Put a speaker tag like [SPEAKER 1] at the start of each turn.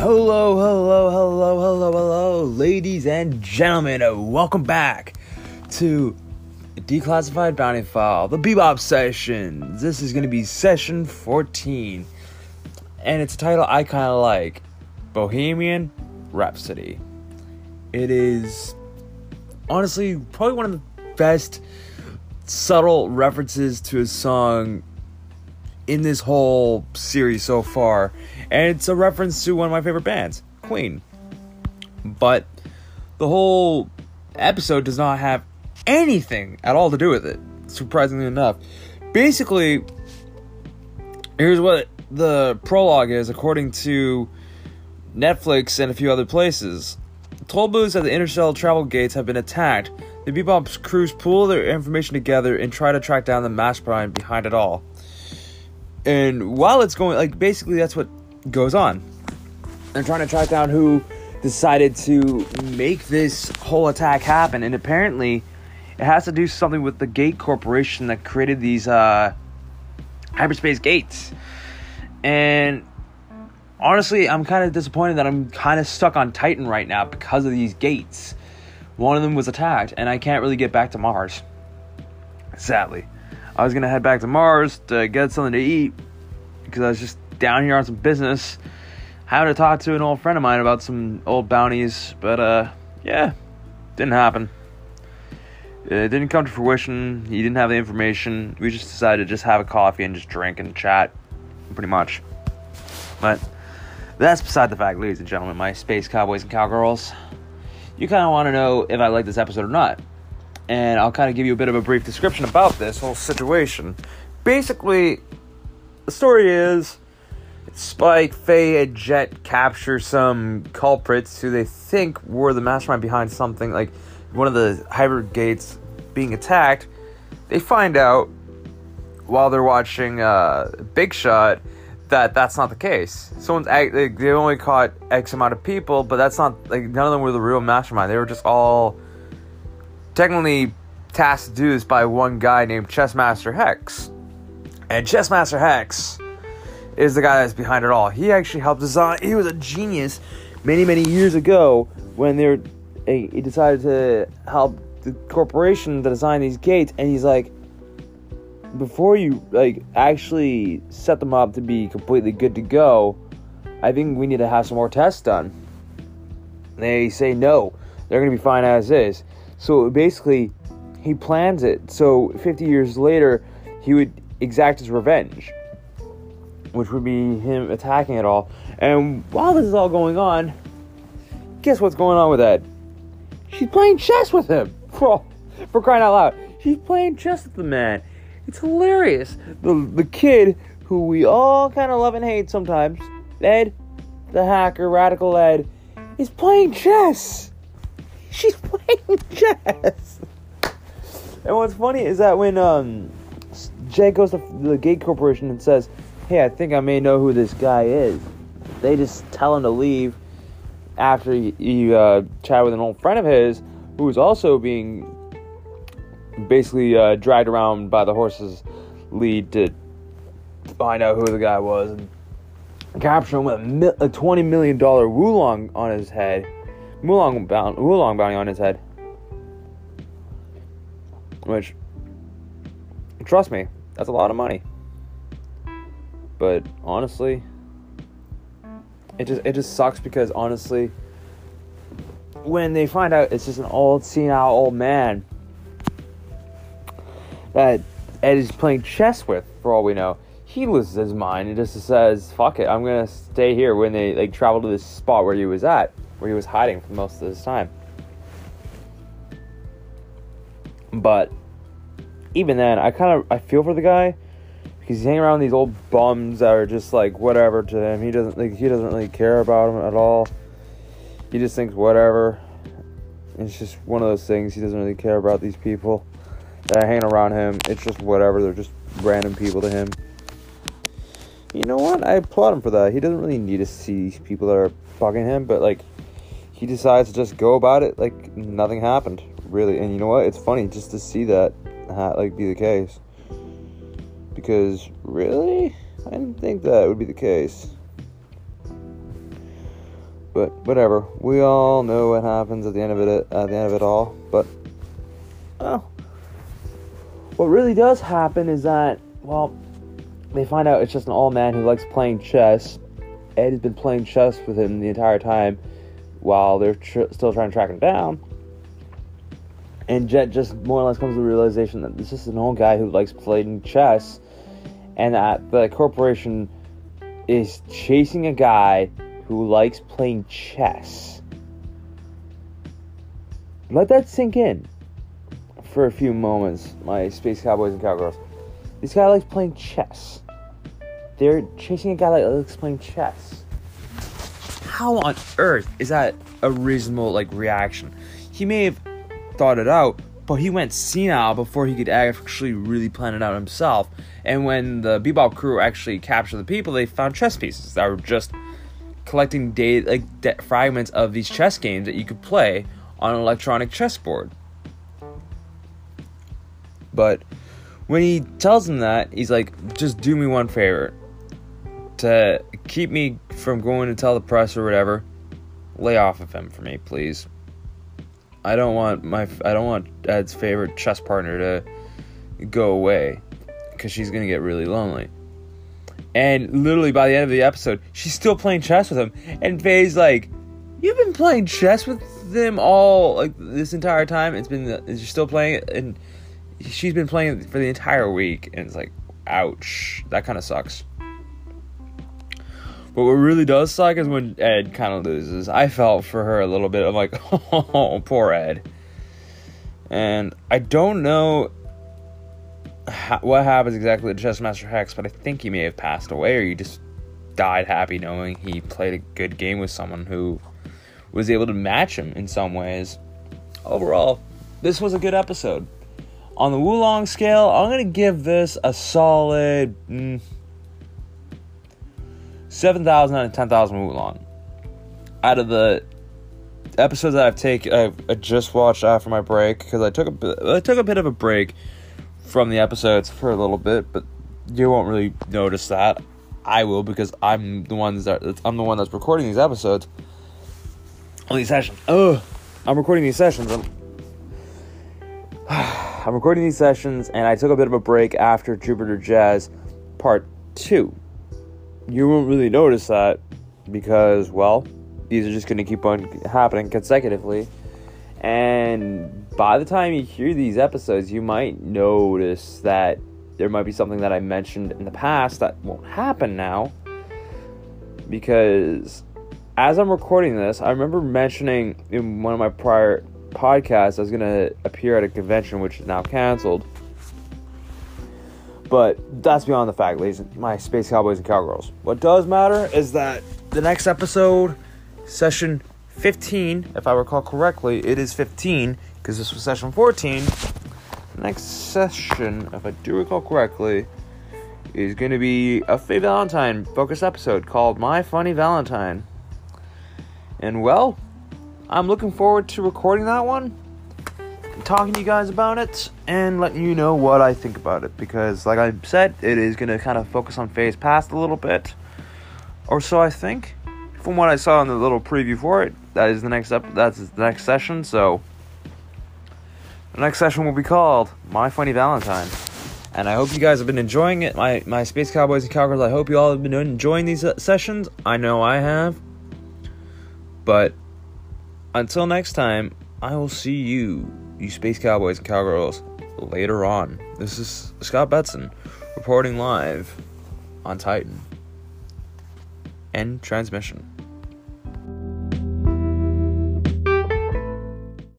[SPEAKER 1] Hello, hello, hello, hello, hello, ladies and gentlemen, welcome back to Declassified Bounty File, the Bebop Sessions. This is going to be session 14, and it's a title I kind of like Bohemian Rhapsody. It is honestly probably one of the best subtle references to a song in this whole series so far, and it's a reference to one of my favorite bands, Queen. But the whole episode does not have anything at all to do with it, surprisingly enough. Basically, here's what the prologue is according to Netflix and a few other places. Toll booths at the interstellar travel gates have been attacked. The Bebop's crews pull their information together and try to track down the mastermind behind it all and while it's going like basically that's what goes on. They're trying to track down who decided to make this whole attack happen and apparently it has to do something with the gate corporation that created these uh, hyperspace gates. And honestly i'm kind of disappointed that i'm kind of stuck on titan right now because of these gates. One of them was attacked and i can't really get back to mars. Sadly. I was gonna head back to Mars to get something to eat because I was just down here on some business. Having to talk to an old friend of mine about some old bounties, but uh, yeah, didn't happen. It didn't come to fruition. He didn't have the information. We just decided to just have a coffee and just drink and chat, pretty much. But that's beside the fact, ladies and gentlemen, my space cowboys and cowgirls. You kind of want to know if I like this episode or not and I'll kind of give you a bit of a brief description about this whole situation. Basically, the story is Spike, Faye, and Jet capture some culprits who they think were the mastermind behind something like one of the hybrid gates being attacked. They find out while they're watching uh, Big Shot that that's not the case. Someone's they, they only caught X amount of people, but that's not like none of them were the real mastermind. They were just all technically tasked to do this by one guy named Chessmaster Hex. And Chessmaster Hex is the guy that's behind it all. He actually helped design, he was a genius many, many years ago when they were, he decided to help the corporation to design these gates. And he's like, before you like actually set them up to be completely good to go, I think we need to have some more tests done. They say no, they're gonna be fine as is. So basically, he plans it. So 50 years later, he would exact his revenge, which would be him attacking it all. And while this is all going on, guess what's going on with Ed? She's playing chess with him. For, for crying out loud. She's playing chess with the man. It's hilarious. The, the kid who we all kind of love and hate sometimes, Ed, the hacker, Radical Ed, is playing chess. She's playing chess. And what's funny is that when um, Jet goes to the Gate Corporation and says, "Hey, I think I may know who this guy is," they just tell him to leave after he, uh, chat with an old friend of his who was also being basically uh, dragged around by the horse's lead to find out who the guy was and capture him with a, mil- a twenty million dollar Woolong on his head. Woolong, bound, Woolong bounty on his head. Which, trust me, that's a lot of money. But honestly, it just it just sucks because honestly, when they find out it's just an old senile old man that Ed is playing chess with, for all we know, he loses his mind and just says, "Fuck it, I'm gonna stay here." When they like travel to this spot where he was at where he was hiding for most of his time. But even then, I kind of I feel for the guy he's hanging around these old bums that are just like whatever to him. He doesn't like he doesn't really care about them at all. He just thinks whatever. It's just one of those things. He doesn't really care about these people that are hanging around him. It's just whatever. They're just random people to him. You know what? I applaud him for that. He doesn't really need to see these people that are bugging him, but like he decides to just go about it like nothing happened, really. And you know what? It's funny just to see that like be the case. Because really, I didn't think that would be the case. But whatever. We all know what happens at the end of it. At the end of it all. But well, what really does happen is that well, they find out it's just an old man who likes playing chess. Ed has been playing chess with him the entire time while they're tr- still trying to track him down. And Jet just more or less comes to the realization that this is an old guy who likes playing chess, and that the corporation is chasing a guy who likes playing chess. Let that sink in for a few moments, my space cowboys and cowgirls. This guy likes playing chess. They're chasing a guy that likes playing chess. How on earth is that a reasonable like reaction? He may have thought it out, but he went senile before he could actually really plan it out himself. And when the Bebop crew actually captured the people, they found chess pieces that were just collecting data, like de- fragments of these chess games that you could play on an electronic chessboard. But when he tells him that, he's like, just do me one favor. To keep me from going to tell the press or whatever, lay off of him for me, please. I don't want my I don't want Ed's favorite chess partner to go away because she's gonna get really lonely. And literally by the end of the episode, she's still playing chess with him, and Faye's like, "You've been playing chess with them all like this entire time. It's been you're still playing and she's been playing for the entire week, and it's like, ouch, that kind of sucks." But what really does suck is when Ed kind of loses. I felt for her a little bit. I'm like, oh, poor Ed. And I don't know ha- what happens exactly to Chessmaster Hex, but I think he may have passed away or he just died happy knowing he played a good game with someone who was able to match him in some ways. Overall, this was a good episode. On the Woolong scale, I'm going to give this a solid. Mm, 7,000 out of 10,000 Woolong. Out of the episodes that I've taken, I've just watched after my break because I took a bit, I took a bit of a break from the episodes for a little bit, but you won't really notice that. I will because I'm the ones that I'm the one that's recording these episodes on these sessions. Oh, I'm recording these sessions. I'm, I'm recording these sessions, and I took a bit of a break after Jupiter Jazz Part Two you won't really notice that because, well, these are just going to keep on happening consecutively. And by the time you hear these episodes, you might notice that there might be something that I mentioned in the past that won't happen now. Because as I'm recording this, I remember mentioning in one of my prior podcasts I was going to appear at a convention which is now canceled. But that's beyond the fact, ladies my space cowboys and cowgirls. What does matter is that the next episode, session 15, if I recall correctly, it is 15 because this was session 14. The next session, if I do recall correctly, is going to be a Faye Valentine focused episode called My Funny Valentine. And well, I'm looking forward to recording that one talking to you guys about it and letting you know what I think about it because, like I said, it is going to kind of focus on Faye's past a little bit, or so I think. From what I saw in the little preview for it, that is the next up. That's the next session. So the next session will be called "My Funny Valentine," and I hope you guys have been enjoying it. My my space cowboys and cowgirls. I hope you all have been enjoying these uh, sessions. I know I have. But until next time, I will see you you space cowboys and cowgirls later on. This is Scott Betson reporting live on Titan. End transmission.